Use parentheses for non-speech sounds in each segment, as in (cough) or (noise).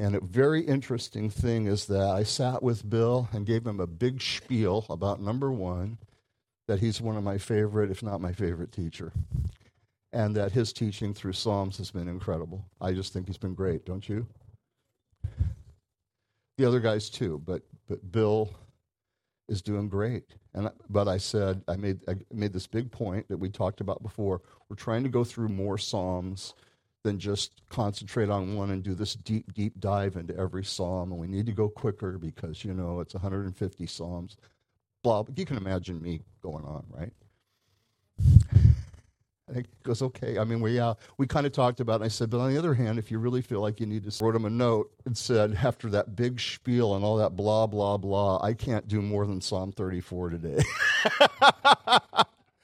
And a very interesting thing is that I sat with Bill and gave him a big spiel about number one, that he's one of my favorite, if not my favorite teacher, and that his teaching through Psalms has been incredible. I just think he's been great, don't you? The other guys too, but but Bill is doing great. And but I said I made I made this big point that we talked about before. We're trying to go through more psalms than just concentrate on one and do this deep deep dive into every psalm. And we need to go quicker because you know it's 150 psalms. Blah. You can imagine me going on, right? it goes, okay. I mean, we, uh, we kind of talked about it. I said, but on the other hand, if you really feel like you need to, wrote him a note and said, after that big spiel and all that blah, blah, blah, I can't do more than Psalm 34 today.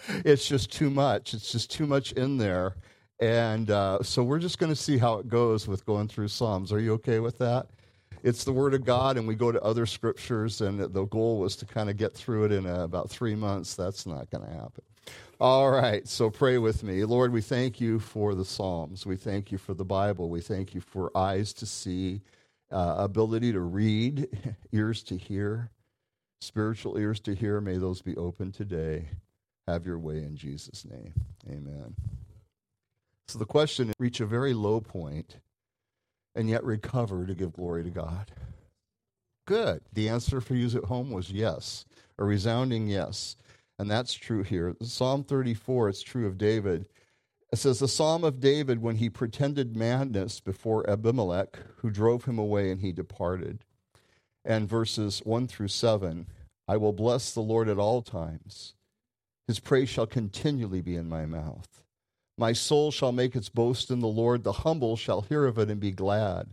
(laughs) it's just too much. It's just too much in there. And uh, so we're just going to see how it goes with going through Psalms. Are you okay with that? It's the Word of God, and we go to other scriptures, and the goal was to kind of get through it in uh, about three months. That's not going to happen. All right, so pray with me. Lord, we thank you for the Psalms. We thank you for the Bible. We thank you for eyes to see, uh, ability to read, (laughs) ears to hear, spiritual ears to hear. May those be open today. Have your way in Jesus' name. Amen. So the question is reach a very low point and yet recover to give glory to God. Good. The answer for you at home was yes, a resounding yes. And that's true here. Psalm 34, it's true of David. It says, The Psalm of David when he pretended madness before Abimelech, who drove him away and he departed. And verses 1 through 7 I will bless the Lord at all times. His praise shall continually be in my mouth. My soul shall make its boast in the Lord. The humble shall hear of it and be glad.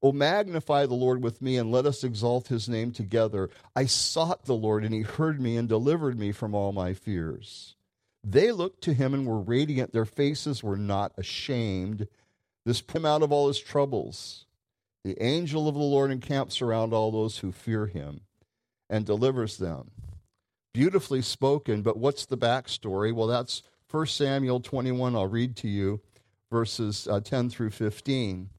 O magnify the Lord with me, and let us exalt his name together. I sought the Lord, and he heard me and delivered me from all my fears. They looked to him and were radiant. Their faces were not ashamed. This put him out of all his troubles. The angel of the Lord encamps around all those who fear him and delivers them. Beautifully spoken, but what's the backstory? Well, that's 1 Samuel 21. I'll read to you verses uh, 10 through 15.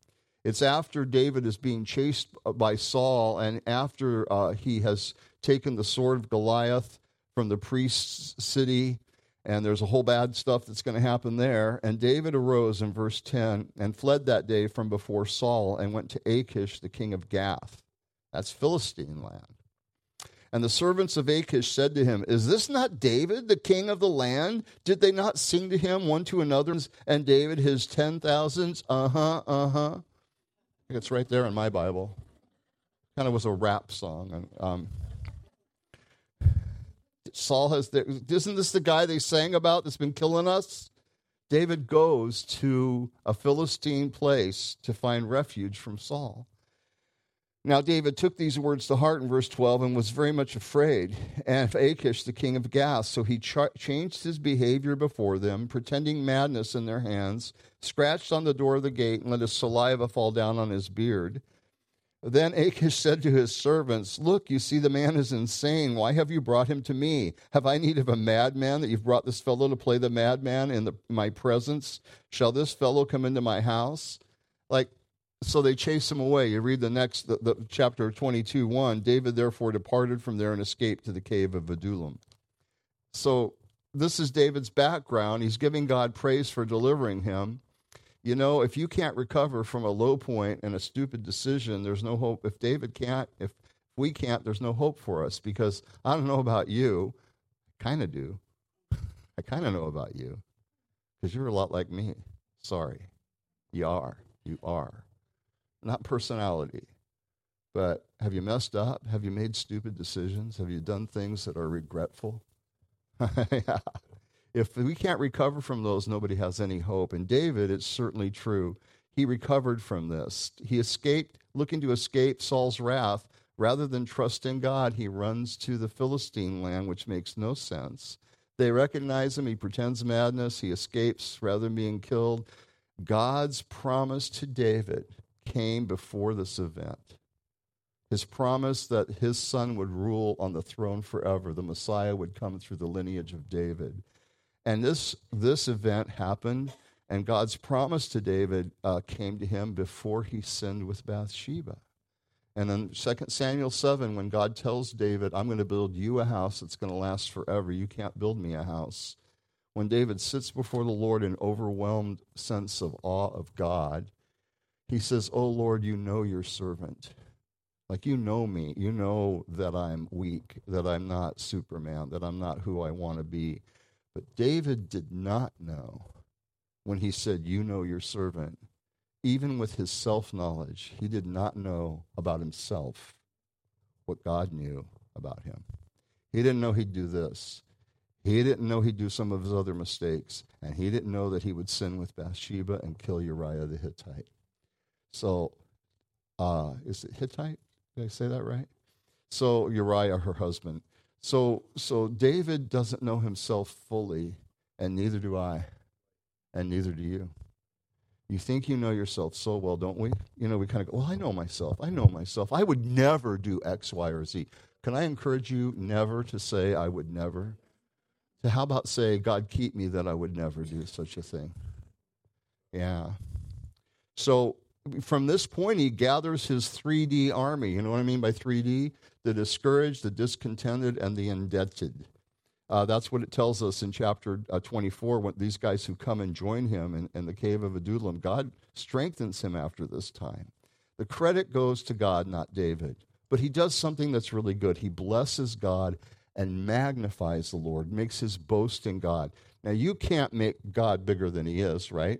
It's after David is being chased by Saul and after uh, he has taken the sword of Goliath from the priest's city, and there's a whole bad stuff that's going to happen there. And David arose in verse 10 and fled that day from before Saul and went to Achish, the king of Gath. That's Philistine land. And the servants of Achish said to him, Is this not David, the king of the land? Did they not sing to him one to another, and David his ten thousands? Uh huh, uh huh it's right there in my Bible. Kind of was a rap song. Um, Saul has, the, isn't this the guy they sang about that's been killing us? David goes to a Philistine place to find refuge from Saul. Now, David took these words to heart in verse 12 and was very much afraid of Achish, the king of Gath. So he ch- changed his behavior before them, pretending madness in their hands, scratched on the door of the gate, and let his saliva fall down on his beard. Then Achish (laughs) said to his servants, Look, you see, the man is insane. Why have you brought him to me? Have I need of a madman that you've brought this fellow to play the madman in the, my presence? Shall this fellow come into my house? Like, so they chase him away. You read the next, the, the chapter 22, 1. David therefore departed from there and escaped to the cave of Adullam. So this is David's background. He's giving God praise for delivering him. You know, if you can't recover from a low point and a stupid decision, there's no hope. If David can't, if we can't, there's no hope for us because I don't know about you. (laughs) I kind of do. I kind of know about you because you're a lot like me. Sorry. You are. You are not personality. But have you messed up? Have you made stupid decisions? Have you done things that are regretful? (laughs) If we can't recover from those, nobody has any hope. And David, it's certainly true. He recovered from this. He escaped, looking to escape Saul's wrath. Rather than trust in God, he runs to the Philistine land, which makes no sense. They recognize him. He pretends madness. He escapes rather than being killed. God's promise to David came before this event. His promise that his son would rule on the throne forever, the Messiah would come through the lineage of David. And this, this event happened, And God's promise to David uh, came to him before he sinned with Bathsheba. And in 2 Samuel 7, when God tells David, I'm going to build you a house that's going to last forever, you can't build me a house. When David sits before the Lord in overwhelmed sense of awe of God, he says, Oh Lord, you know your servant. Like you know me. You know that I'm weak, that I'm not Superman, that I'm not who I want to be. But David did not know when he said, You know your servant, even with his self knowledge, he did not know about himself what God knew about him. He didn't know he'd do this. He didn't know he'd do some of his other mistakes. And he didn't know that he would sin with Bathsheba and kill Uriah the Hittite. So, uh, is it Hittite? Did I say that right? So, Uriah, her husband. So, so David doesn't know himself fully, and neither do I and neither do you. You think you know yourself so well, don't we? You know, we kind of go, well, I know myself. I know myself. I would never do X, Y, or Z. Can I encourage you never to say, I would never? To how about say, God, keep me that I would never do such a thing? Yeah. So from this point, he gathers his 3D army. You know what I mean by 3D? The discouraged, the discontented, and the indebted. Uh, that's what it tells us in chapter uh, 24 when these guys who come and join him in, in the cave of Adullam, God strengthens him after this time. The credit goes to God, not David. But he does something that's really good. He blesses God and magnifies the Lord, makes his boast in God. Now, you can't make God bigger than he is, right?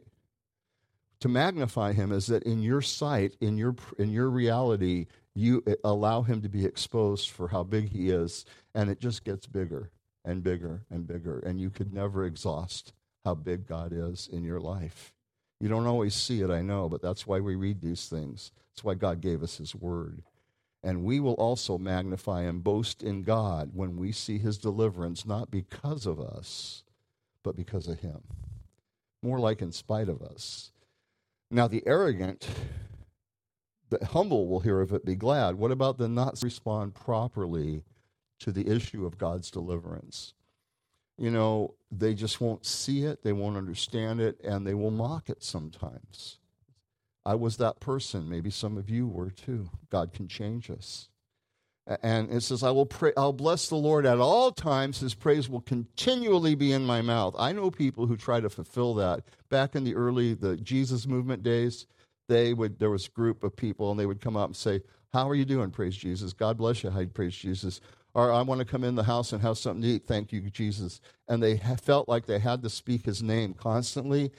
To magnify him is that in your sight, in your, in your reality, you eh, allow him to be exposed for how big he is, and it just gets bigger and bigger and bigger, and you could never exhaust how big God is in your life. You don't always see it, I know, but that's why we read these things. That's why God gave us His Word. And we will also magnify and boast in God when we see His deliverance, not because of us, but because of Him. More like in spite of us. Now, the arrogant, the humble will hear of it, be glad. What about the not respond properly to the issue of God's deliverance. You know, they just won't see it, they won't understand it, and they will mock it sometimes. I was that person. Maybe some of you were too. God can change us. And it says, I will pray, I'll bless the Lord at all times. His praise will continually be in my mouth. I know people who try to fulfill that. Back in the early, the Jesus movement days, they would, there was a group of people and they would come up and say, How are you doing? Praise Jesus. God bless you. i praise Jesus or I want to come in the house and have something to eat. Thank you, Jesus. And they felt like they had to speak his name constantly.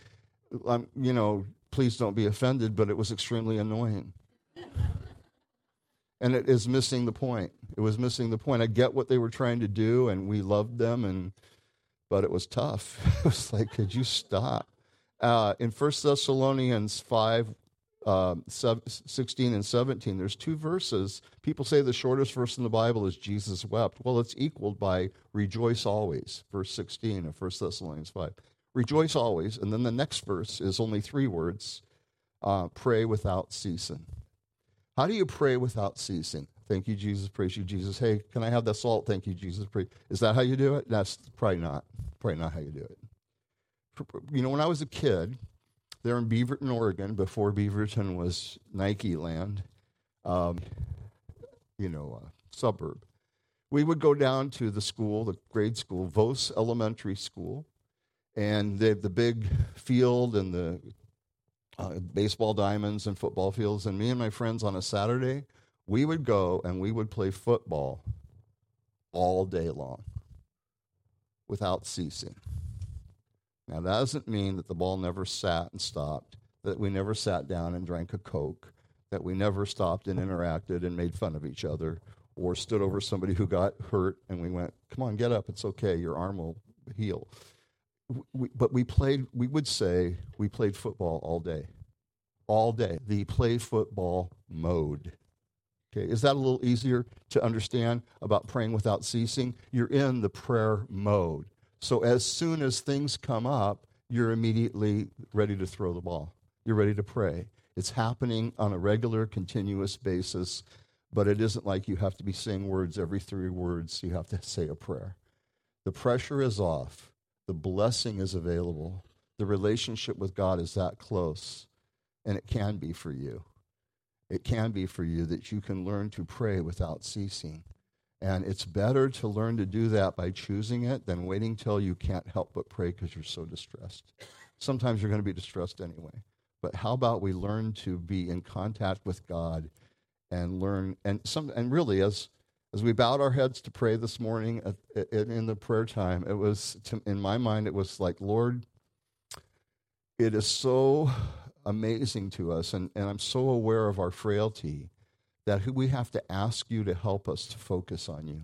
Um, you know, please don't be offended, but it was extremely annoying. And it is missing the point. It was missing the point. I get what they were trying to do, and we loved them, and but it was tough. (laughs) it was like, could you stop? Uh, in First Thessalonians 5, uh, 16 and 17, there's two verses. People say the shortest verse in the Bible is Jesus wept. Well, it's equaled by rejoice always, verse 16 of 1 Thessalonians 5. Rejoice always. And then the next verse is only three words uh, pray without ceasing. How do you pray without ceasing? Thank you, Jesus. Praise you, Jesus. Hey, can I have that salt? Thank you, Jesus. Praise. Is that how you do it? That's probably not. Probably not how you do it. You know, when I was a kid, there in Beaverton, Oregon, before Beaverton was Nike land, um, you know, uh, suburb. We would go down to the school, the grade school, Vose Elementary School, and they the big field and the uh, baseball diamonds and football fields. And me and my friends on a Saturday, we would go and we would play football all day long without ceasing. Now, that doesn't mean that the ball never sat and stopped, that we never sat down and drank a Coke, that we never stopped and interacted and made fun of each other, or stood over somebody who got hurt and we went, Come on, get up, it's okay, your arm will heal. We, but we played, we would say, we played football all day. All day. The play football mode. Okay, is that a little easier to understand about praying without ceasing? You're in the prayer mode. So as soon as things come up, you're immediately ready to throw the ball. You're ready to pray. It's happening on a regular, continuous basis, but it isn't like you have to be saying words every three words. You have to (laughs) say a prayer. The pressure is off. The blessing is available. The relationship with God is that close, and it can be for you. It can be for you that you can learn to pray without ceasing. And it's better to learn to do that by choosing it than waiting till you can't help but pray because you're so distressed. Sometimes you're going to be distressed anyway. But how about we learn to be in contact with God and learn and some and really as as we bowed our heads to pray this morning in the prayer time, it was to, in my mind it was like, Lord, it is so amazing to us, and, and I'm so aware of our frailty that we have to ask you to help us to focus on you.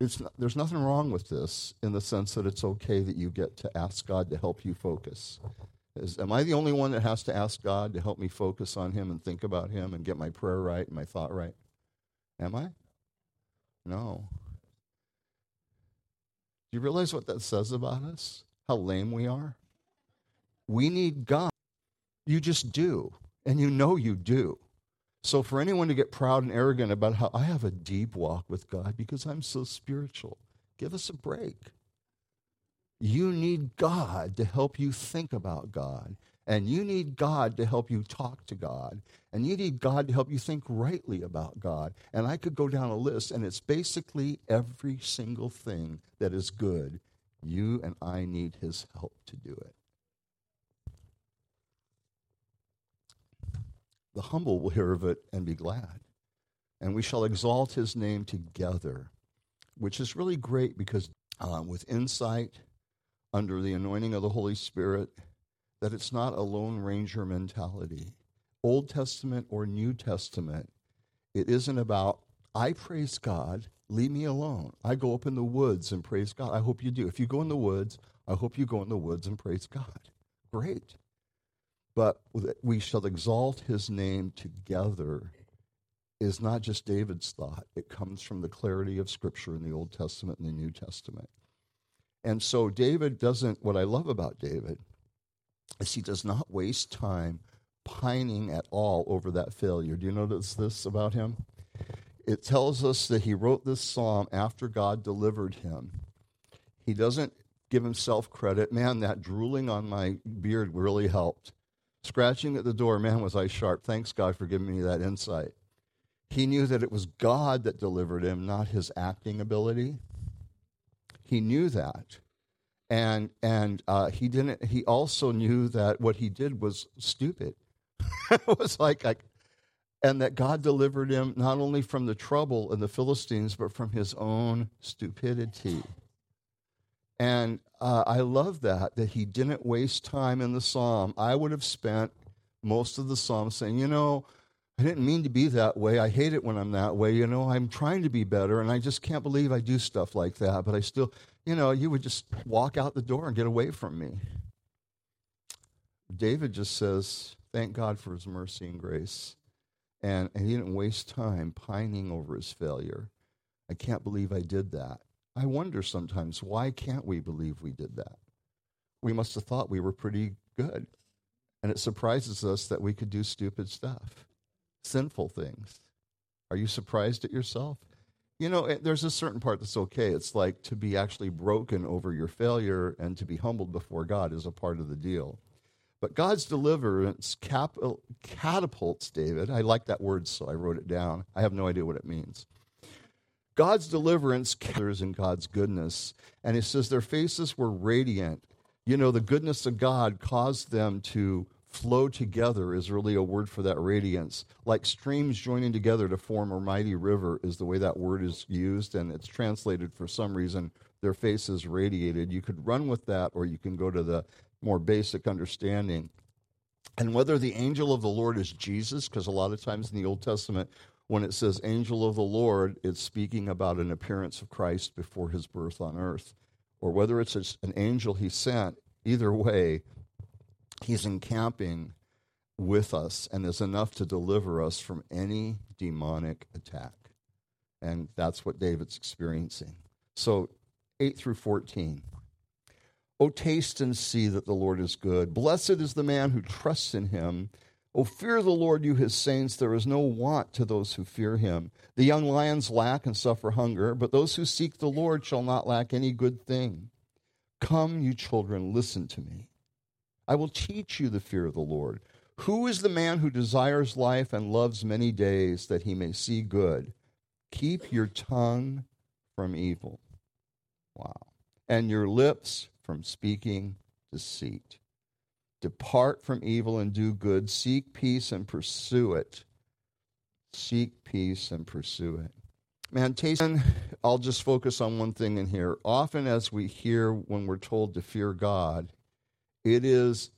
It's not, there's nothing wrong with this in the sense that it's okay that you get to ask God to help you focus. Is, am I the only one that has to ask God to help me focus on Him and think about Him and get my prayer right and my thought right? Am I? No. Do you realize what that says about us? How lame we are? We need God. You just do, and you know you do. So, for anyone to get proud and arrogant about how I have a deep walk with God because I'm so spiritual, give us a break. You need God to help you think about God. And you need God to help you talk to God. And you need God to help you think rightly about God. And I could go down a list, and it's basically every single thing that is good. You and I need His help to do it. The humble will hear of it and be glad. And we shall exalt his name together, which is really great because uh, with insight, under the anointing of the Holy Spirit, that it's not a Lone Ranger mentality. Old Testament or New Testament, it isn't about, I praise God, leave me alone. I go up in the woods and praise God. I hope you do. If you go in the woods, I hope you go in the woods and praise God. Great but we shall exalt his name together is not just David's thought. It comes from the clarity of Scripture in the Old Testament and the New Testament. And so David doesn't, what I love about David is he does not waste time pining at all over that failure. Do you notice this about him? It tells us that he wrote this psalm after God delivered him. He doesn't give himself credit. Man, that drooling on my beard really helped. Scratching at the door, man, was I sharp. Thanks, God, for giving me that insight. He knew that it was God that delivered him, not his acting ability. He knew that. And, and uh, he didn't, he also knew that what he did was stupid. (laughs) it was like, like, and that God delivered him not only from the trouble and the Philistines, but from his own stupidity. And uh, I love that, that he didn't waste time in the psalm. I would have spent most of the psalm saying, you know, I didn't mean to be that way. I hate it when I'm that way. You know, I'm trying to be better, and I just can't believe I do stuff like that. But I still, you know, you would just walk out the door and get away from me. David just says, thank God for his mercy and grace. And, and he didn't waste time pining over his failure. I can't believe I did that. I wonder sometimes why can't we believe we did that? We must have thought we were pretty good. And it surprises us that we could do stupid stuff, sinful things. Are you surprised at yourself? You know, there's a certain part that's okay. It's like to be actually broken over your failure and to be humbled before God is a part of the deal. But God's deliverance cap- catapults David. I like that word, so I wrote it down. I have no idea what it means. God's deliverance cares in God's goodness. And it says their faces were radiant. You know, the goodness of God caused them to flow together, is really a word for that radiance. Like streams joining together to form a mighty river, is the way that word is used. And it's translated for some reason, their faces radiated. You could run with that, or you can go to the more basic understanding. And whether the angel of the Lord is Jesus, because a lot of times in the Old Testament, when it says angel of the Lord, it's speaking about an appearance of Christ before his birth on earth. Or whether it's an angel he sent, either way, he's encamping with us and is enough to deliver us from any demonic attack. And that's what David's experiencing. So, 8 through 14. Oh, taste and see that the Lord is good. Blessed is the man who trusts in him. O fear the Lord, you his saints. There is no want to those who fear him. The young lions lack and suffer hunger, but those who seek the Lord shall not lack any good thing. Come, you children, listen to me. I will teach you the fear of the Lord. Who is the man who desires life and loves many days that he may see good? Keep your tongue from evil. Wow. And your lips from speaking deceit. Depart from evil and do good. Seek peace and pursue it. Seek peace and pursue it. Man, taste. I'll just focus on one thing in here. Often, as we hear when we're told to fear God, it is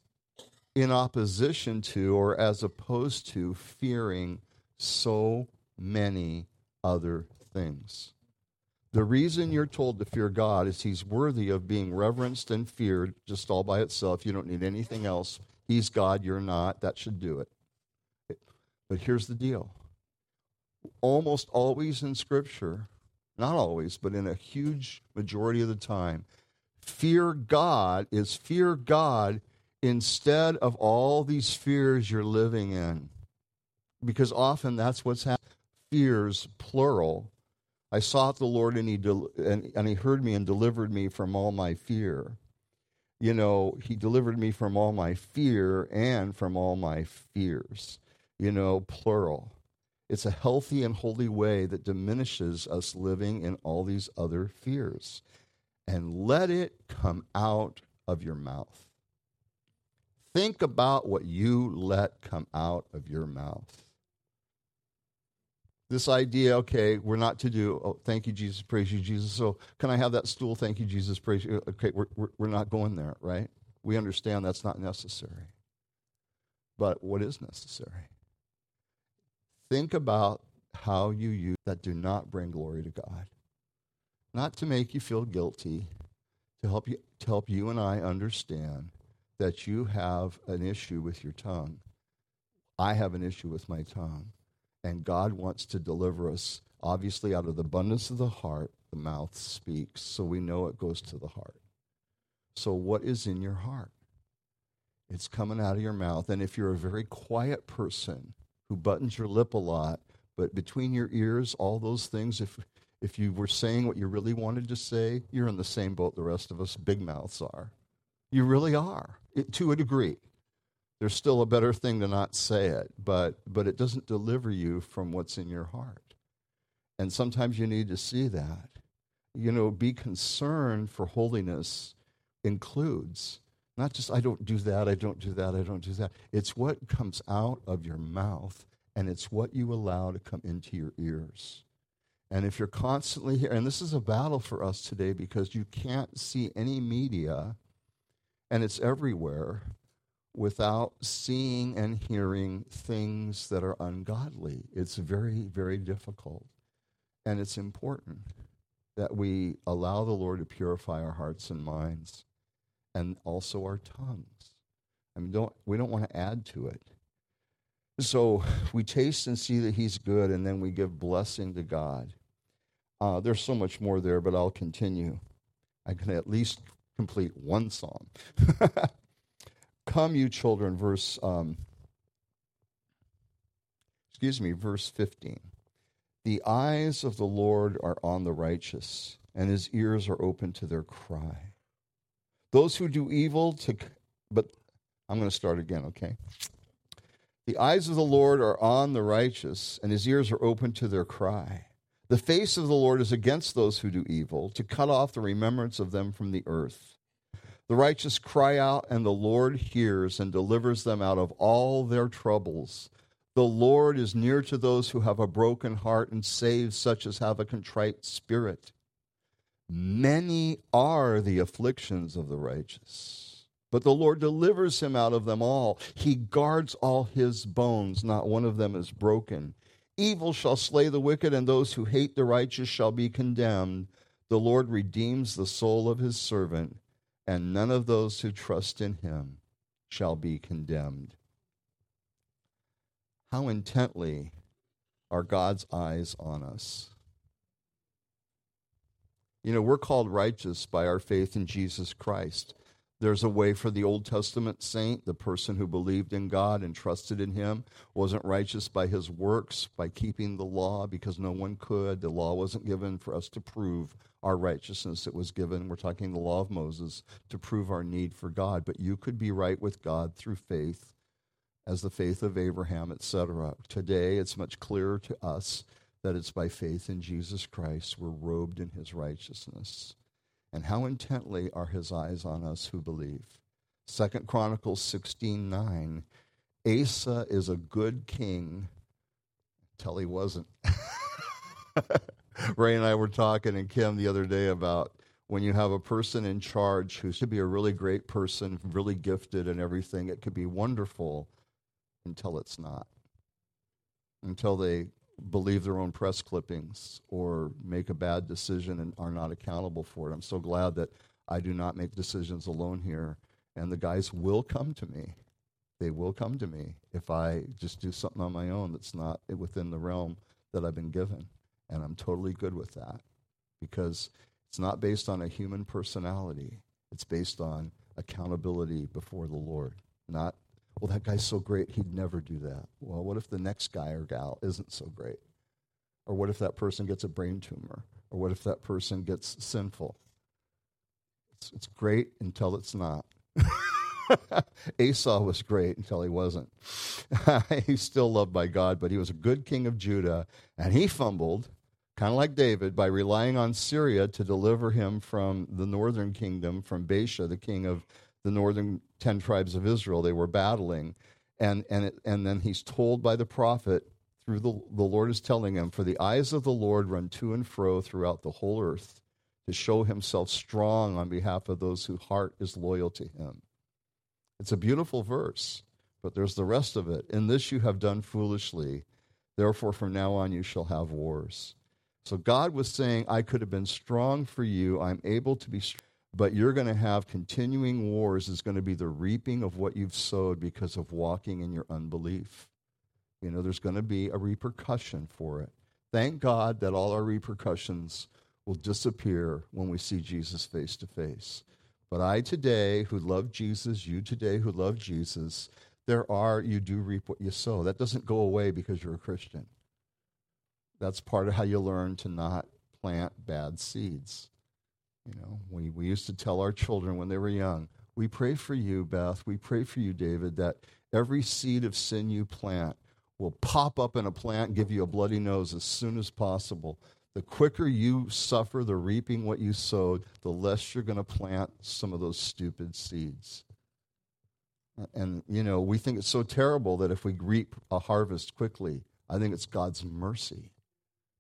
in opposition to or as opposed to fearing so many other things. The reason you're told to fear God is He's worthy of being reverenced and feared just all by itself. You don't need anything else. He's God, you're not. That should do it. But here's the deal almost always in Scripture, not always, but in a huge majority of the time, fear God is fear God instead of all these fears you're living in. Because often that's what's happening. Fears, plural. I sought the Lord and he, del- and, and he heard me and delivered me from all my fear. You know, he delivered me from all my fear and from all my fears. You know, plural. It's a healthy and holy way that diminishes us living in all these other fears. And let it come out of your mouth. Think about what you let come out of your mouth. This idea, okay, we're not to do, oh, thank you, Jesus, praise you, Jesus. So, can I have that stool? Thank you, Jesus, praise you. Okay, we're, we're, we're not going there, right? We understand that's not necessary. But what is necessary? Think about how you use that do not bring glory to God. Not to make you feel guilty, to help you, to help you and I understand that you have an issue with your tongue. I have an issue with my tongue. And God wants to deliver us, obviously, out of the abundance of the heart, the mouth speaks. So we know it goes to the heart. So, what is in your heart? It's coming out of your mouth. And if you're a very quiet person who buttons your lip a lot, but between your ears, all those things, if, if you were saying what you really wanted to say, you're in the same boat the rest of us big mouths are. You really are, it, to a degree. There's still a better thing to not say it, but, but it doesn't deliver you from what's in your heart. And sometimes you need to see that. You know, be concerned for holiness includes not just, I don't do that, I don't do that, I don't do that. It's what comes out of your mouth, and it's what you allow to come into your ears. And if you're constantly here, and this is a battle for us today because you can't see any media and it's everywhere without seeing and hearing things that are ungodly. It's very, very difficult. And it's important that we allow the Lord to purify our hearts and minds and also our tongues. I mean, don't, we don't want to add to it. So we taste and see that He's good, and then we give blessing to God. Uh, there's so much more there, but I'll continue. I can at least complete one psalm. (laughs) Come, you children, verse, um, excuse me, verse 15. The eyes of the Lord are on the righteous, and his ears are open to their cry. Those who do evil to, but I'm going to start again, okay? The eyes of the Lord are on the righteous, and his ears are open to their cry. The face of the Lord is against those who do evil, to cut off the remembrance of them from the earth. The righteous cry out, and the Lord hears and delivers them out of all their troubles. The Lord is near to those who have a broken heart and saves such as have a contrite spirit. Many are the afflictions of the righteous, but the Lord delivers him out of them all. He guards all his bones, not one of them is broken. Evil shall slay the wicked, and those who hate the righteous shall be condemned. The Lord redeems the soul of his servant, and none of those who trust in him shall be condemned. How intently are God's eyes on us? You know, we're called righteous by our faith in Jesus Christ. There's a way for the Old Testament saint, the person who believed in God and trusted in Him, wasn't righteous by his works, by keeping the law, because no one could. The law wasn't given for us to prove our righteousness. It was given, we're talking the law of Moses, to prove our need for God. But you could be right with God through faith, as the faith of Abraham, etc. Today, it's much clearer to us that it's by faith in Jesus Christ we're robed in His righteousness and how intently are his eyes on us who believe. Second Chronicles 16:9 Asa is a good king until he wasn't. (laughs) Ray and I were talking and Kim the other day about when you have a person in charge who should be a really great person, really gifted and everything, it could be wonderful until it's not. Until they believe their own press clippings or make a bad decision and are not accountable for it. I'm so glad that I do not make decisions alone here. And the guys will come to me. They will come to me if I just do something on my own that's not within the realm that I've been given. And I'm totally good with that because it's not based on a human personality, it's based on accountability before the Lord, not well, that guy's so great, he'd never do that. Well, what if the next guy or gal isn't so great? Or what if that person gets a brain tumor? Or what if that person gets sinful? It's, it's great until it's not. (laughs) Asa was great until he wasn't. (laughs) He's still loved by God, but he was a good king of Judah, and he fumbled, kind of like David, by relying on Syria to deliver him from the northern kingdom, from Baasha, the king of the northern 10 tribes of Israel. They were battling. And, and, it, and then he's told by the prophet, through the, the Lord is telling him, For the eyes of the Lord run to and fro throughout the whole earth to show himself strong on behalf of those whose heart is loyal to him. It's a beautiful verse, but there's the rest of it. In this you have done foolishly. Therefore, from now on you shall have wars. So God was saying, I could have been strong for you. I'm able to be strong but you're going to have continuing wars is going to be the reaping of what you've sowed because of walking in your unbelief. You know there's going to be a repercussion for it. Thank god that all our repercussions will disappear when we see jesus face to face but i today who love jesus you today who love jesus there are you do reap what you sow. That doesn't go away because you're a christian. That's part of how you learn to not plant bad seeds you know, we, we used to tell our children when they were young, we pray for you, Beth, we pray for you, David, that every seed of sin you plant will pop up in a plant and give you a bloody nose as soon as possible. The quicker you suffer the reaping what you sowed, the less you're going to plant some of those stupid seeds. And, you know, we think it's so terrible that if we reap a harvest quickly, I think it's God's mercy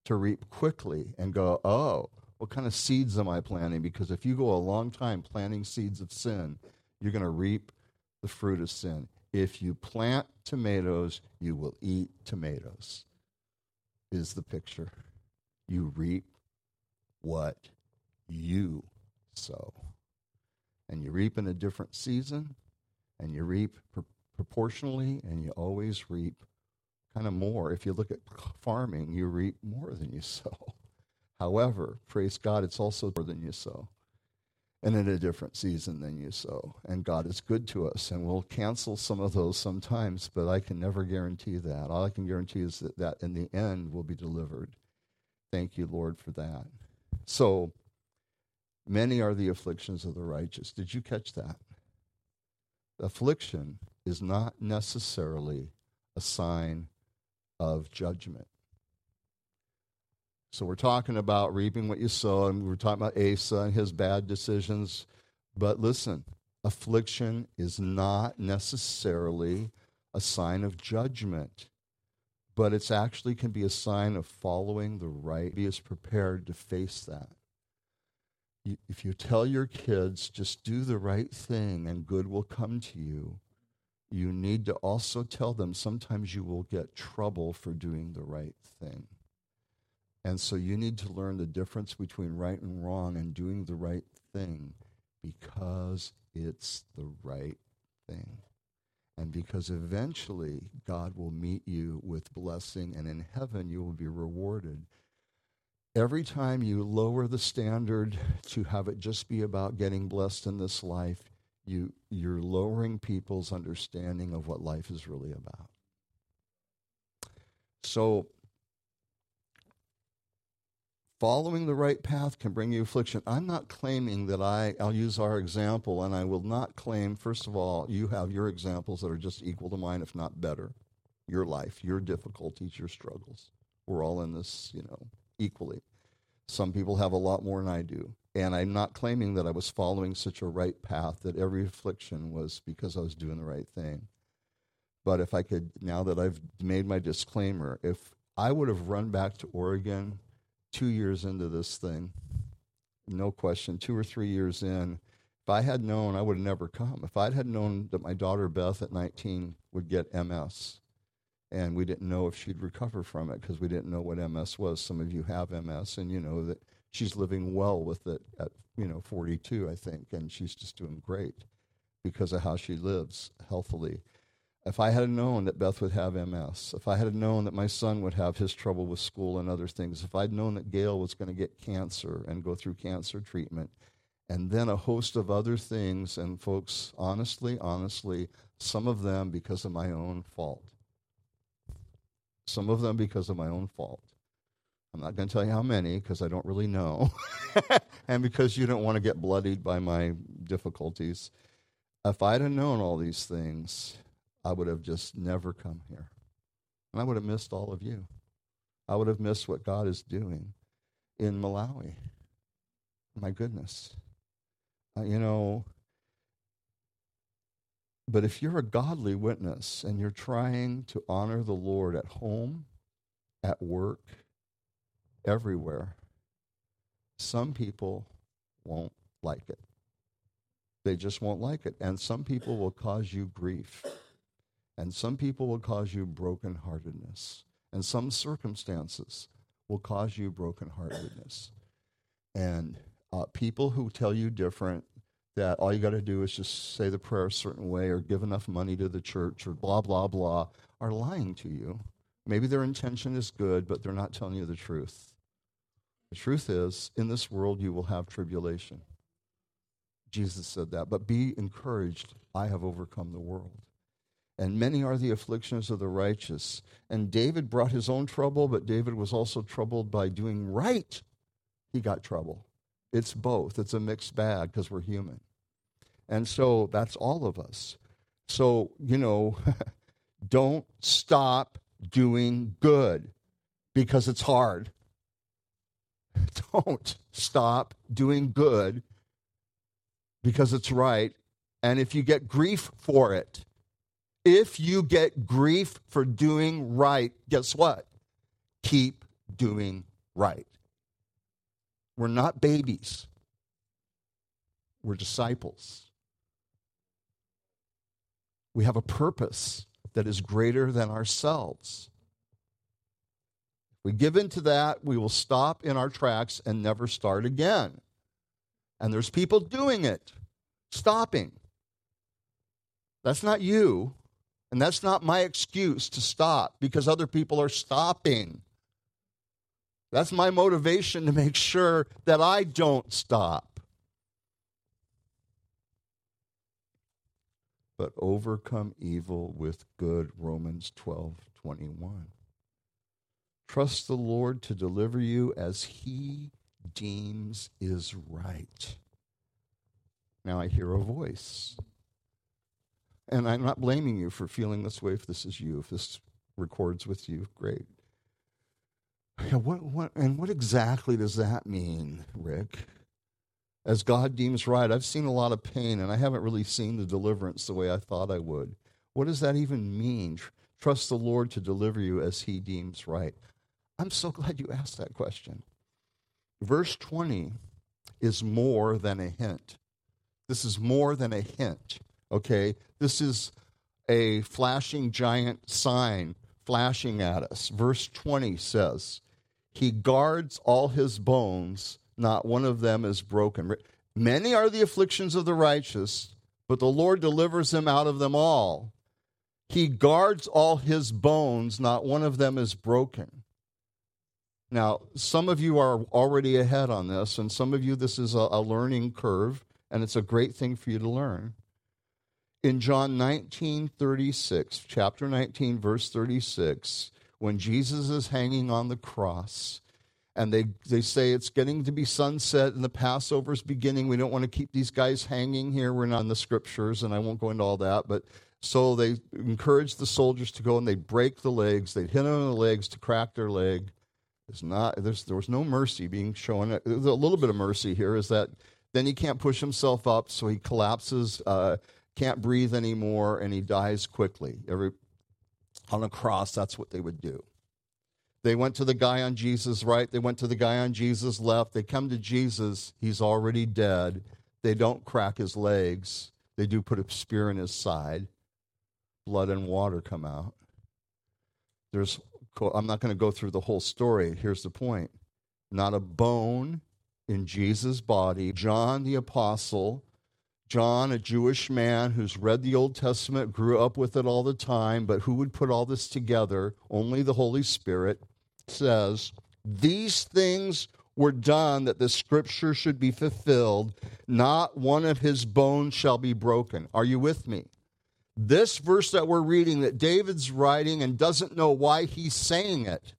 to reap quickly and go, oh, what kind of seeds am I planting? Because if you go a long time planting seeds of sin, you're going to reap the fruit of sin. If you plant tomatoes, you will eat tomatoes, is the picture. You reap what you sow. And you reap in a different season, and you reap pr- proportionally, and you always reap kind of more. If you look at farming, you reap more than you (laughs) sow. However, praise God, it's also more than you sow and in a different season than you sow. And God is good to us, and we'll cancel some of those sometimes, but I can never guarantee that. All I can guarantee is that, that in the end will be delivered. Thank you, Lord, for that. So, many are the afflictions of the righteous. Did you catch that? Affliction is not necessarily a sign of judgment. So we're talking about reaping what you sow, and we're talking about Asa and his bad decisions. But listen, affliction is not necessarily a sign of judgment, but it's actually can be a sign of following the right. Be as prepared to face that. If you tell your kids, just do the right thing and good will come to you, you need to also tell them sometimes you will get trouble for doing the right thing. And so you need to learn the difference between right and wrong and doing the right thing because it's the right thing. And because eventually God will meet you with blessing, and in heaven you will be rewarded. Every time you lower the standard to have it just be about getting blessed in this life, you, you're lowering people's understanding of what life is really about. So, following the right path can bring you affliction. I'm not claiming that I, I'll use our example, and I will not claim, first of all, you have your examples that are just equal to mine, if not better. Your life, your difficulties, your struggles. We're all in this, you know, equally. Some people have a lot more than I do. And I'm not claiming that I was following such a right path, that every affliction was because I was doing the right thing. But if I could, now that I've made my disclaimer, if I would have run back to Oregon two years into this thing, no question, two or three years in, if I had known, I would have never come. If I had known that my daughter Beth at 19 would get MS, and we didn't know if she'd recover from it because we didn't know what MS was. Some of you have MS, and you know that she's living well with it at you know 42, I think, and she's just doing great because of how she lives healthily. If I had known that Beth would have MS, if I had known that my son would have his trouble with school and other things, if I'd known that Gail was going to get cancer and go through cancer treatment, and then a host of other things, and folks, honestly, honestly, some of them because of my own fault some of them because of my own fault. I'm not going to tell you how many because I don't really know, (laughs) and because you don't want to get bloodied by my difficulties. If I'd have known all these things, I would have just never come here. And I would have missed all of you. I would have missed what God is doing in Malawi. My goodness. Uh, you know, but if you're a godly witness and you're trying to honor the Lord at home, at work, everywhere, some people won't like it. They just won't like it. And some people will cause you grief. And some people will cause you brokenheartedness. And some circumstances will cause you brokenheartedness. And uh, people who tell you different that all you got to do is just say the prayer a certain way or give enough money to the church or blah, blah, blah, are lying to you. Maybe their intention is good, but they're not telling you the truth. The truth is, in this world you will have tribulation. Jesus said that. But be encouraged. I have overcome the world. And many are the afflictions of the righteous. And David brought his own trouble, but David was also troubled by doing right. He got trouble. It's both. It's a mixed bag because we're human. And so that's all of us. So, you know, (laughs) don't stop doing good because it's hard. (laughs) Don't stop doing good because it's right. And if you get grief for it, if you get grief for doing right, guess what? Keep doing right. We're not babies, we're disciples. We have a purpose that is greater than ourselves. We give into that, we will stop in our tracks and never start again. And there's people doing it, stopping. That's not you, and that's not my excuse to stop because other people are stopping. That's my motivation to make sure that I don't stop. but overcome evil with good. Romans 12 21. Trust the Lord to deliver you as he deems is right. Now I hear a voice. And I'm not blaming you for feeling this way if this is you. If this records with you, great. What, what, and what exactly does that mean, Rick? as God deems right. I've seen a lot of pain, and I haven't really seen the deliverance the way I thought I would. What does that even mean? Trust the Lord to deliver you as he deems right. I'm so glad you asked that question. Verse 20 is more than a hint. This is more than a hint, okay? This is a flashing giant sign flashing at us. Verse 20 says, He guards all his bones not one of them is broken. Many are the afflictions of the righteous, but the Lord delivers them out of them all. He guards all his bones, not one of them is broken. Now, some of you are already ahead on this, and some of you, this is a, a learning curve, and it's a great thing for you to learn. In John 19 36, chapter 19, verse 36, when Jesus is hanging on the cross, and they, they say it's getting to be sunset and the Passover's beginning. We don't want to keep these guys hanging here. We're not in the scriptures, and I won't go into all that. But so they encourage the soldiers to go and they break the legs. They hit them in the legs to crack their leg. It's not, there's, there was no mercy being shown. There's a little bit of mercy here is that then he can't push himself up, so he collapses, uh, can't breathe anymore, and he dies quickly. Every, on a cross, that's what they would do. They went to the guy on Jesus' right. They went to the guy on Jesus' left. They come to Jesus. He's already dead. They don't crack his legs. They do put a spear in his side. Blood and water come out. There's, I'm not going to go through the whole story. Here's the point not a bone in Jesus' body. John the Apostle, John, a Jewish man who's read the Old Testament, grew up with it all the time, but who would put all this together? Only the Holy Spirit says, These things were done that the scripture should be fulfilled. Not one of his bones shall be broken. Are you with me? This verse that we're reading, that David's writing and doesn't know why he's saying it.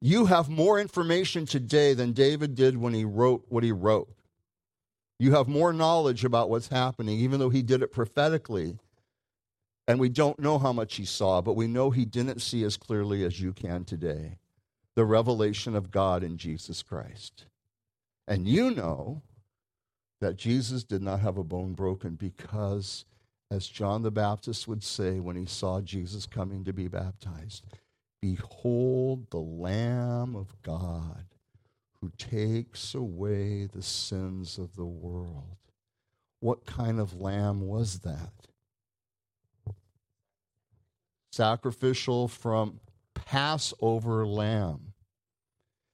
You have more information today than David did when he wrote what he wrote. You have more knowledge about what's happening, even though he did it prophetically. And we don't know how much he saw, but we know he didn't see as clearly as you can today the revelation of God in Jesus Christ. And you know that Jesus did not have a bone broken because, as John the Baptist would say when he saw Jesus coming to be baptized, Behold the Lamb of God who takes away the sins of the world. What kind of lamb was that? Sacrificial from Passover lamb.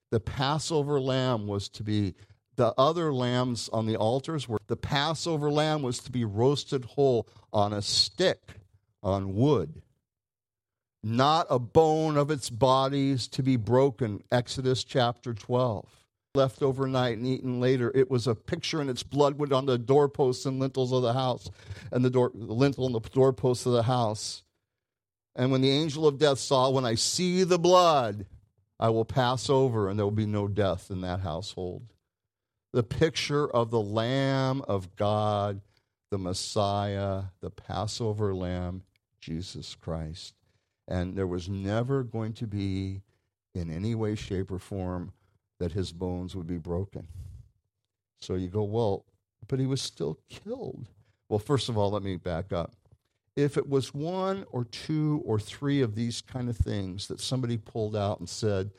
The Passover lamb was to be, the other lambs on the altars were, the Passover lamb was to be roasted whole on a stick, on wood not a bone of its bodies to be broken. Exodus chapter 12. Left overnight and eaten later. It was a picture, and its blood went on the doorposts and lintels of the house, and the, door, the lintel and the doorposts of the house. And when the angel of death saw, when I see the blood, I will pass over, and there will be no death in that household. The picture of the Lamb of God, the Messiah, the Passover Lamb, Jesus Christ. And there was never going to be, in any way, shape, or form, that his bones would be broken. So you go, well, but he was still killed. Well, first of all, let me back up. If it was one or two or three of these kind of things that somebody pulled out and said,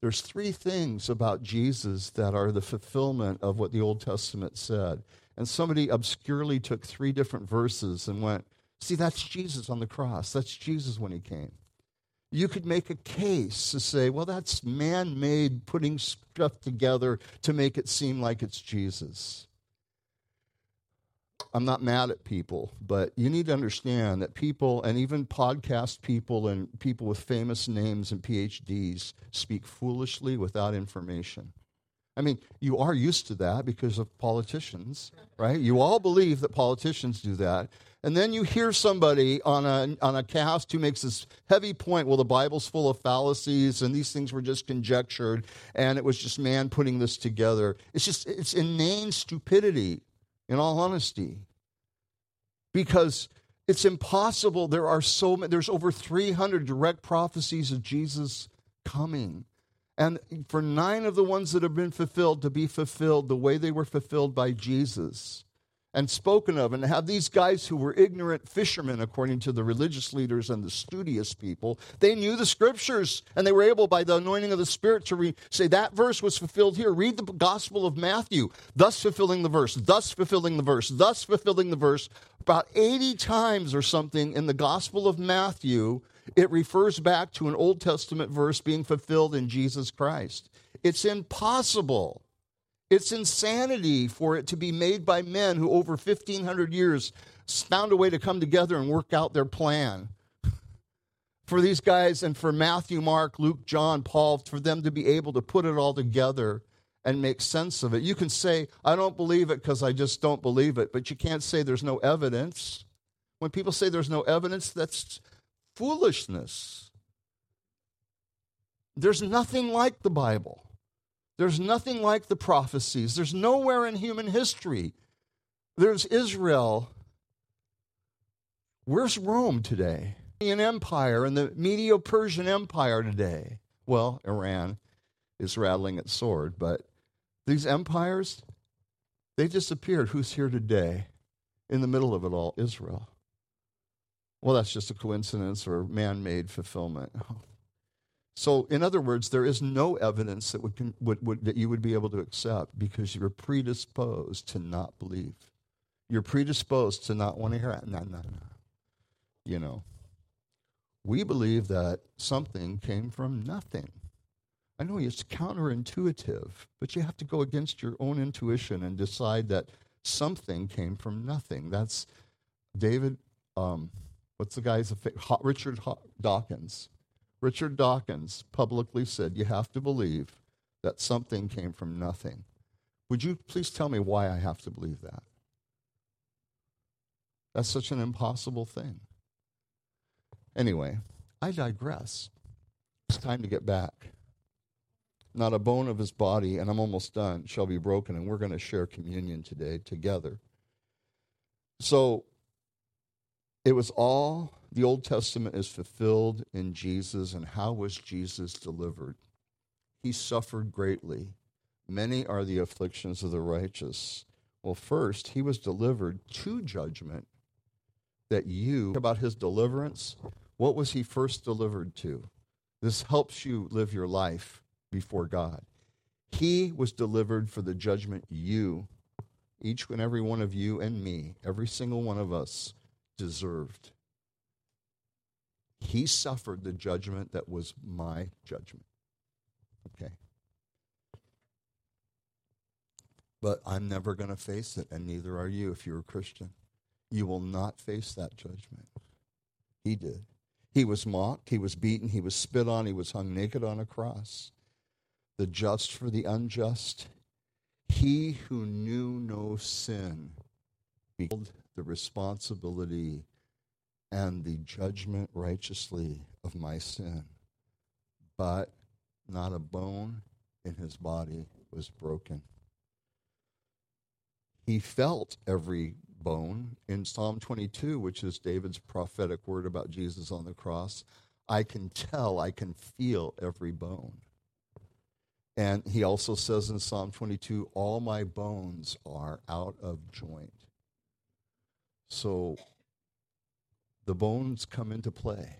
there's three things about Jesus that are the fulfillment of what the Old Testament said. And somebody obscurely took three different verses and went, See, that's Jesus on the cross. That's Jesus when he came. You could make a case to say, well, that's man made putting stuff together to make it seem like it's Jesus. I'm not mad at people, but you need to understand that people, and even podcast people and people with famous names and PhDs, speak foolishly without information. I mean, you are used to that because of politicians, right? You all believe that politicians do that. And then you hear somebody on a, on a cast who makes this heavy point well, the Bible's full of fallacies and these things were just conjectured and it was just man putting this together. It's just, it's inane stupidity, in all honesty. Because it's impossible. There are so many, there's over 300 direct prophecies of Jesus coming. And for nine of the ones that have been fulfilled to be fulfilled the way they were fulfilled by Jesus and spoken of, and have these guys who were ignorant fishermen, according to the religious leaders and the studious people, they knew the scriptures, and they were able, by the anointing of the Spirit, to re- say that verse was fulfilled here. Read the Gospel of Matthew, thus fulfilling the verse, thus fulfilling the verse, thus fulfilling the verse. About 80 times or something in the Gospel of Matthew, it refers back to an Old Testament verse being fulfilled in Jesus Christ. It's impossible it's insanity for it to be made by men who, over 1,500 years, found a way to come together and work out their plan. (laughs) For these guys and for Matthew, Mark, Luke, John, Paul, for them to be able to put it all together and make sense of it. You can say, I don't believe it because I just don't believe it, but you can't say there's no evidence. When people say there's no evidence, that's foolishness. There's nothing like the Bible. There's nothing like the prophecies. There's nowhere in human history. There's Israel. Where's Rome today? An empire and the Medo Persian Empire today. Well, Iran is rattling its sword, but these empires, they disappeared. Who's here today? In the middle of it all, Israel. Well, that's just a coincidence or man made fulfillment. (laughs) So, in other words, there is no evidence that, would, would, would, that you would be able to accept because you're predisposed to not believe. You're predisposed to not want to hear it. No, no, no. You know, we believe that something came from nothing. I know it's counterintuitive, but you have to go against your own intuition and decide that something came from nothing. That's David, um, what's the guy's, name? Richard Dawkins Richard Dawkins publicly said, You have to believe that something came from nothing. Would you please tell me why I have to believe that? That's such an impossible thing. Anyway, I digress. It's time to get back. Not a bone of his body, and I'm almost done, shall be broken, and we're going to share communion today together. So, it was all the Old Testament is fulfilled in Jesus. And how was Jesus delivered? He suffered greatly. Many are the afflictions of the righteous. Well, first, he was delivered to judgment that you, about his deliverance, what was he first delivered to? This helps you live your life before God. He was delivered for the judgment you, each and every one of you and me, every single one of us, deserved. He suffered the judgment that was my judgment. Okay. But I'm never going to face it, and neither are you if you're a Christian. You will not face that judgment. He did. He was mocked, he was beaten, he was spit on, he was hung naked on a cross. The just for the unjust. He who knew no sin the responsibility and the judgment righteously of my sin. But not a bone in his body was broken. He felt every bone. In Psalm 22, which is David's prophetic word about Jesus on the cross, I can tell, I can feel every bone. And he also says in Psalm 22, all my bones are out of joint. So the bones come into play,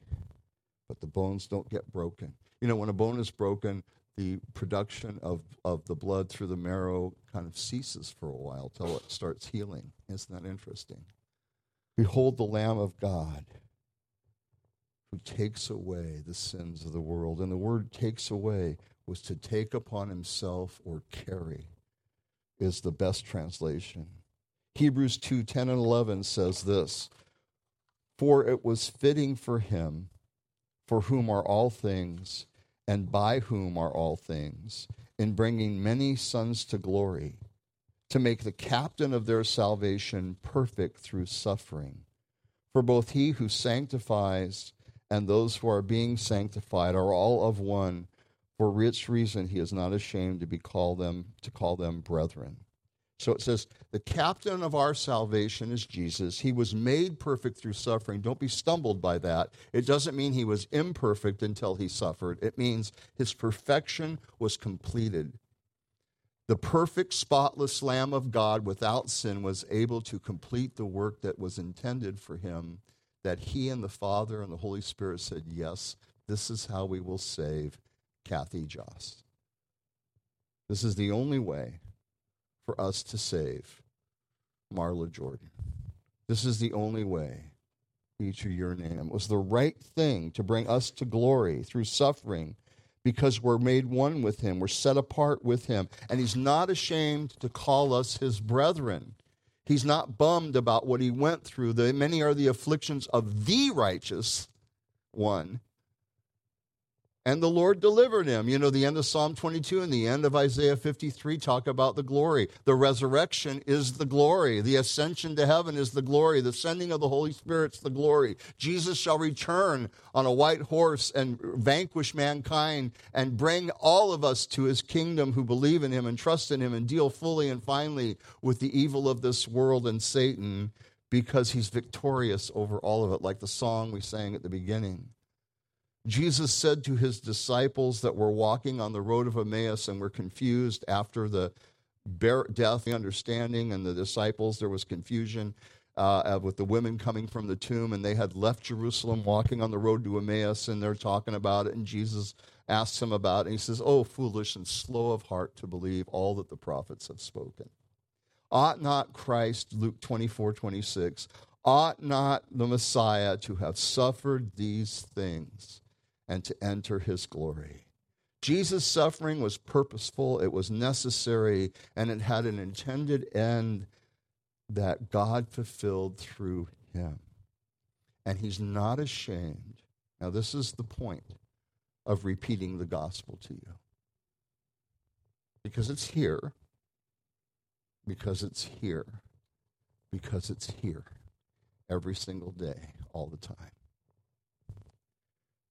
but the bones don't get broken. You know, when a bone is broken, the production of, of the blood through the marrow kind of ceases for a while till it starts healing. Isn't that interesting? Behold the Lamb of God who takes away the sins of the world. And the word takes away was to take upon himself or carry, is the best translation. Hebrews 2 10 and 11 says this For it was fitting for him, for whom are all things, and by whom are all things, in bringing many sons to glory, to make the captain of their salvation perfect through suffering. For both he who sanctifies and those who are being sanctified are all of one. For which reason he is not ashamed to be called them to call them brethren. So it says, the captain of our salvation is Jesus. He was made perfect through suffering. Don't be stumbled by that. It doesn't mean he was imperfect until he suffered, it means his perfection was completed. The perfect, spotless Lamb of God without sin was able to complete the work that was intended for him, that he and the Father and the Holy Spirit said, Yes, this is how we will save Kathy Joss. This is the only way for us to save Marla Jordan. This is the only way. Feature your name. It was the right thing to bring us to glory through suffering because we're made one with him. We're set apart with him. And he's not ashamed to call us his brethren. He's not bummed about what he went through. The, many are the afflictions of the righteous one. And the Lord delivered him. You know, the end of Psalm 22 and the end of Isaiah 53 talk about the glory. The resurrection is the glory. The ascension to heaven is the glory. The sending of the Holy Spirit's the glory. Jesus shall return on a white horse and vanquish mankind and bring all of us to his kingdom who believe in him and trust in him and deal fully and finally with the evil of this world and Satan because he's victorious over all of it, like the song we sang at the beginning. Jesus said to his disciples that were walking on the road of Emmaus and were confused after the death, the understanding, and the disciples, there was confusion uh, with the women coming from the tomb, and they had left Jerusalem walking on the road to Emmaus, and they're talking about it, and Jesus asks them about it, and he says, Oh, foolish and slow of heart to believe all that the prophets have spoken. Ought not Christ, Luke 24, 26, ought not the Messiah to have suffered these things? And to enter his glory. Jesus' suffering was purposeful, it was necessary, and it had an intended end that God fulfilled through him. And he's not ashamed. Now, this is the point of repeating the gospel to you. Because it's here, because it's here, because it's here every single day, all the time.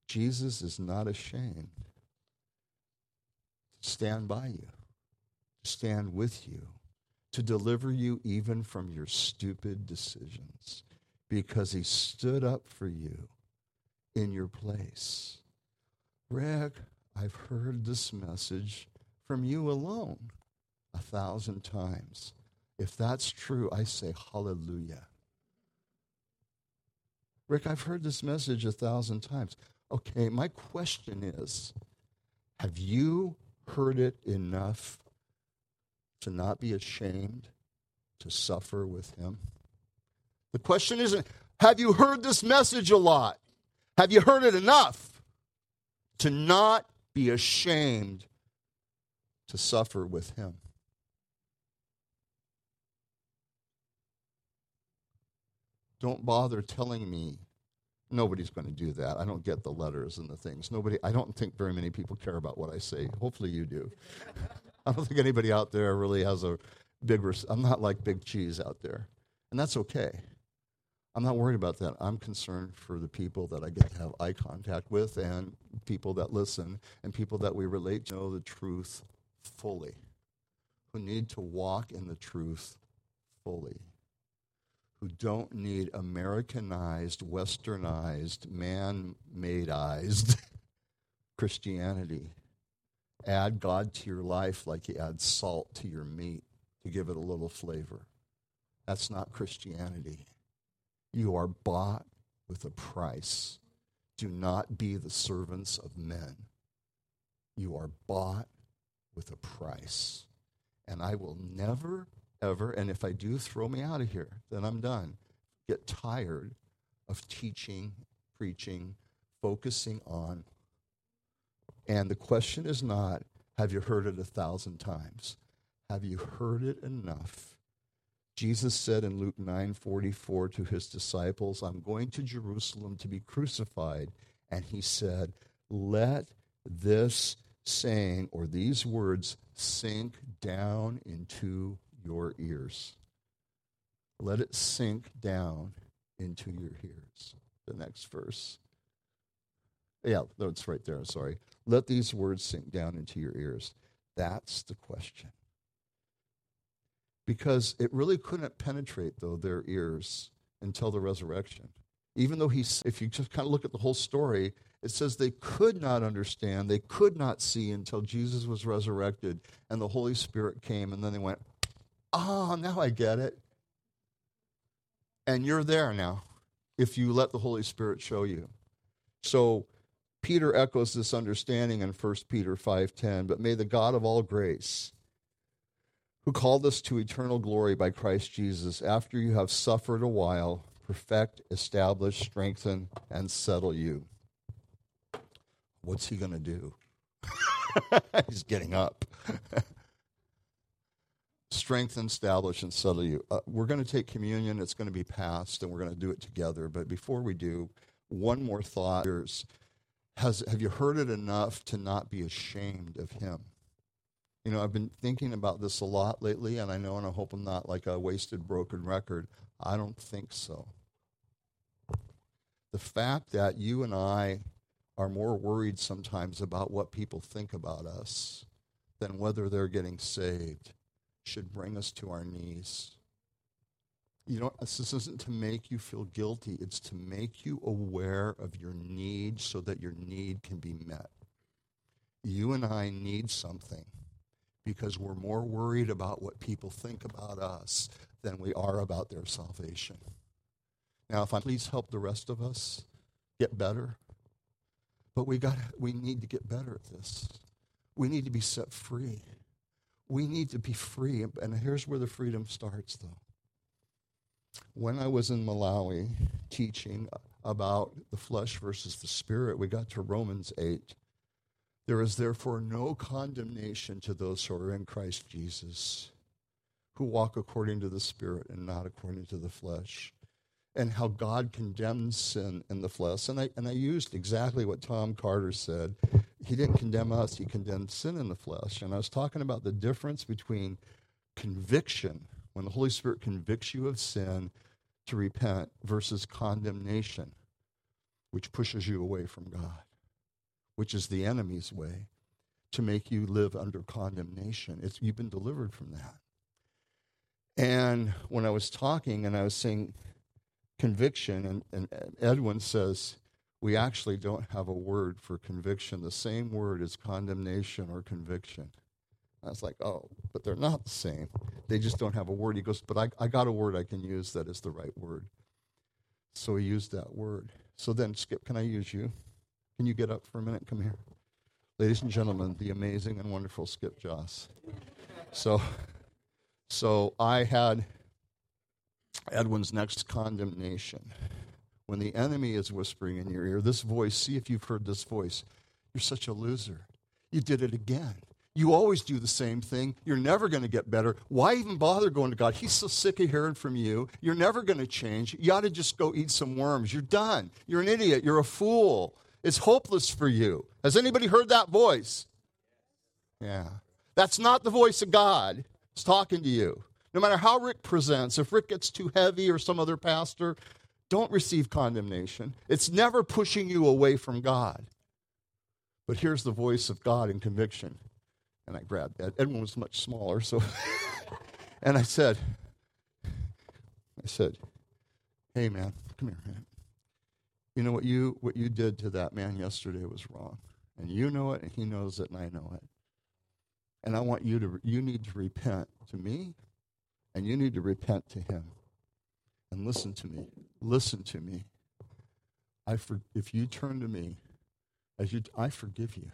Jesus is not ashamed to stand by you, to stand with you, to deliver you even from your stupid decisions, because he stood up for you in your place. Rick, I've heard this message from you alone a thousand times. If that's true, I say hallelujah. Rick, I've heard this message a thousand times. Okay, my question is have you heard it enough to not be ashamed to suffer with him? The question isn't have you heard this message a lot? Have you heard it enough to not be ashamed to suffer with him? Don't bother telling me Nobody's going to do that. I don't get the letters and the things. Nobody. I don't think very many people care about what I say. Hopefully, you do. (laughs) I don't think anybody out there really has a big. Res- I'm not like big cheese out there, and that's okay. I'm not worried about that. I'm concerned for the people that I get to have eye contact with, and people that listen, and people that we relate to know the truth fully, who need to walk in the truth fully who don't need Americanized, westernized, man madeized (laughs) Christianity. Add God to your life like you add salt to your meat to give it a little flavor. That's not Christianity. You are bought with a price. Do not be the servants of men. You are bought with a price. And I will never ever, and if I do, throw me out of here. Then I'm done. Get tired of teaching, preaching, focusing on. And the question is not, have you heard it a thousand times? Have you heard it enough? Jesus said in Luke 9:44 to his disciples, I'm going to Jerusalem to be crucified. And he said, Let this saying or these words sink down into your ears. Let it sink down into your ears. The next verse. Yeah, that's right there. I'm Sorry. Let these words sink down into your ears. That's the question. Because it really couldn't penetrate, though, their ears until the resurrection. Even though he's, if you just kind of look at the whole story, it says they could not understand, they could not see until Jesus was resurrected and the Holy Spirit came, and then they went, oh, now I get it. And you're there now if you let the Holy Spirit show you. So Peter echoes this understanding in 1 Peter 5:10, but may the God of all grace who called us to eternal glory by Christ Jesus after you have suffered a while perfect, establish, strengthen and settle you. What's he going to do? (laughs) He's getting up. (laughs) strengthen, establish, and settle you. Uh, we're going to take communion. It's going to be passed, and we're going to do it together. But before we do, one more thought. has, have you heard it enough to not be ashamed of him? You know, I've been thinking about this a lot lately, and I know, and I hope I'm not like a wasted, broken record. I don't think so. The fact that you and I are more worried sometimes about what people think about us than whether they're getting saved should bring us to our knees. You know, this isn't to make you feel guilty, it's to make you aware of your need so that your need can be met. You and I need something because we're more worried about what people think about us than we are about their salvation. Now, if I please help the rest of us get better, but we got we need to get better at this. We need to be set free. We need to be free. And here's where the freedom starts, though. When I was in Malawi teaching about the flesh versus the spirit, we got to Romans 8. There is therefore no condemnation to those who are in Christ Jesus, who walk according to the Spirit and not according to the flesh. And how God condemns sin in the flesh. And I, and I used exactly what Tom Carter said. He didn't condemn us, he condemned sin in the flesh. And I was talking about the difference between conviction, when the Holy Spirit convicts you of sin to repent, versus condemnation, which pushes you away from God which is the enemy's way, to make you live under condemnation. It's, you've been delivered from that. And when I was talking and I was saying conviction, and, and Edwin says, we actually don't have a word for conviction. The same word is condemnation or conviction. I was like, oh, but they're not the same. They just don't have a word. He goes, but I, I got a word I can use that is the right word. So he used that word. So then, Skip, can I use you? Can you get up for a minute? Come here. Ladies and gentlemen, the amazing and wonderful Skip Joss. So, so I had Edwin's next condemnation. When the enemy is whispering in your ear, this voice, see if you've heard this voice. You're such a loser. You did it again. You always do the same thing. You're never going to get better. Why even bother going to God? He's so sick of hearing from you. You're never going to change. You ought to just go eat some worms. You're done. You're an idiot. You're a fool. It's hopeless for you. Has anybody heard that voice? Yeah. That's not the voice of God. It's talking to you. No matter how Rick presents, if Rick gets too heavy or some other pastor, don't receive condemnation. It's never pushing you away from God. But here's the voice of God in conviction. And I grabbed that. Edwin was much smaller, so. (laughs) and I said, I said, hey, man, come here, man you know what you what you did to that man yesterday was wrong and you know it and he knows it and i know it and i want you to you need to repent to me and you need to repent to him and listen to me listen to me i for, if you turn to me as you i forgive you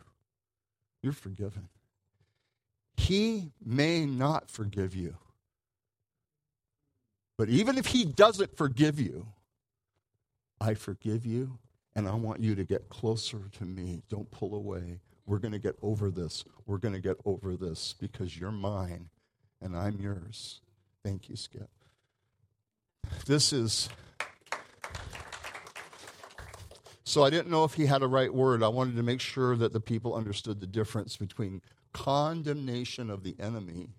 you're forgiven he may not forgive you but even if he doesn't forgive you I forgive you, and I want you to get closer to me. Don't pull away. We're going to get over this. We're going to get over this because you're mine and I'm yours. Thank you, Skip. This is. So I didn't know if he had a right word. I wanted to make sure that the people understood the difference between condemnation of the enemy,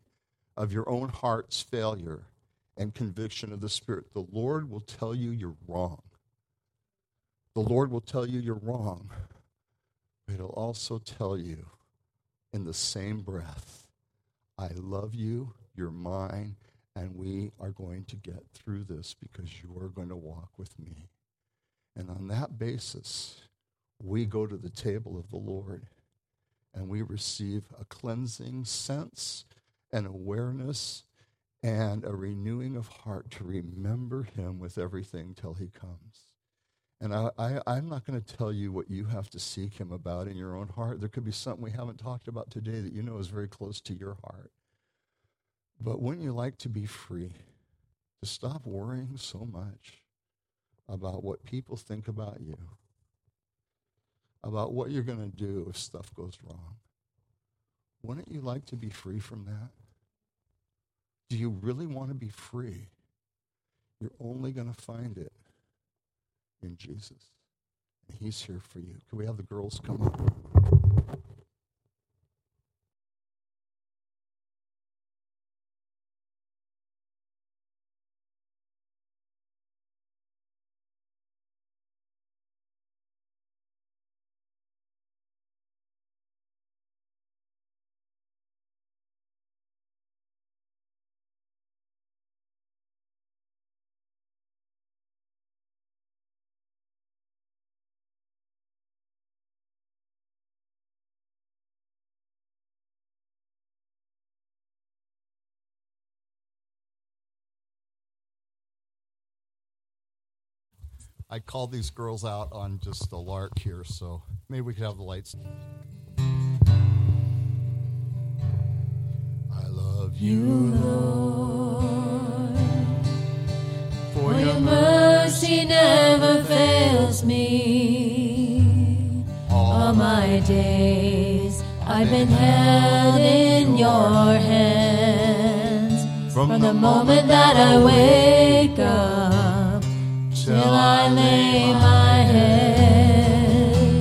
of your own heart's failure, and conviction of the Spirit. The Lord will tell you you're wrong. The Lord will tell you you're wrong, but He'll also tell you in the same breath, I love you, you're mine, and we are going to get through this because you are going to walk with me. And on that basis, we go to the table of the Lord and we receive a cleansing sense and awareness and a renewing of heart to remember Him with everything till He comes. And I, I, am not going to tell you what you have to seek him about in your own heart. There could be something we haven't talked about today that you know is very close to your heart. But wouldn't you like to be free? To stop worrying so much about what people think about you, about what you're going to do if stuff goes wrong. Wouldn't you like to be free from that? Do you really want to be free? You're only going to find it in Jesus. He's here for you. Can we have the girls come up? I called these girls out on just a lark here, so maybe we could have the lights. I love you, Lord. for your mercy never fails me. All my days I've been held in your hands. From the moment that I wake up till I lay my head.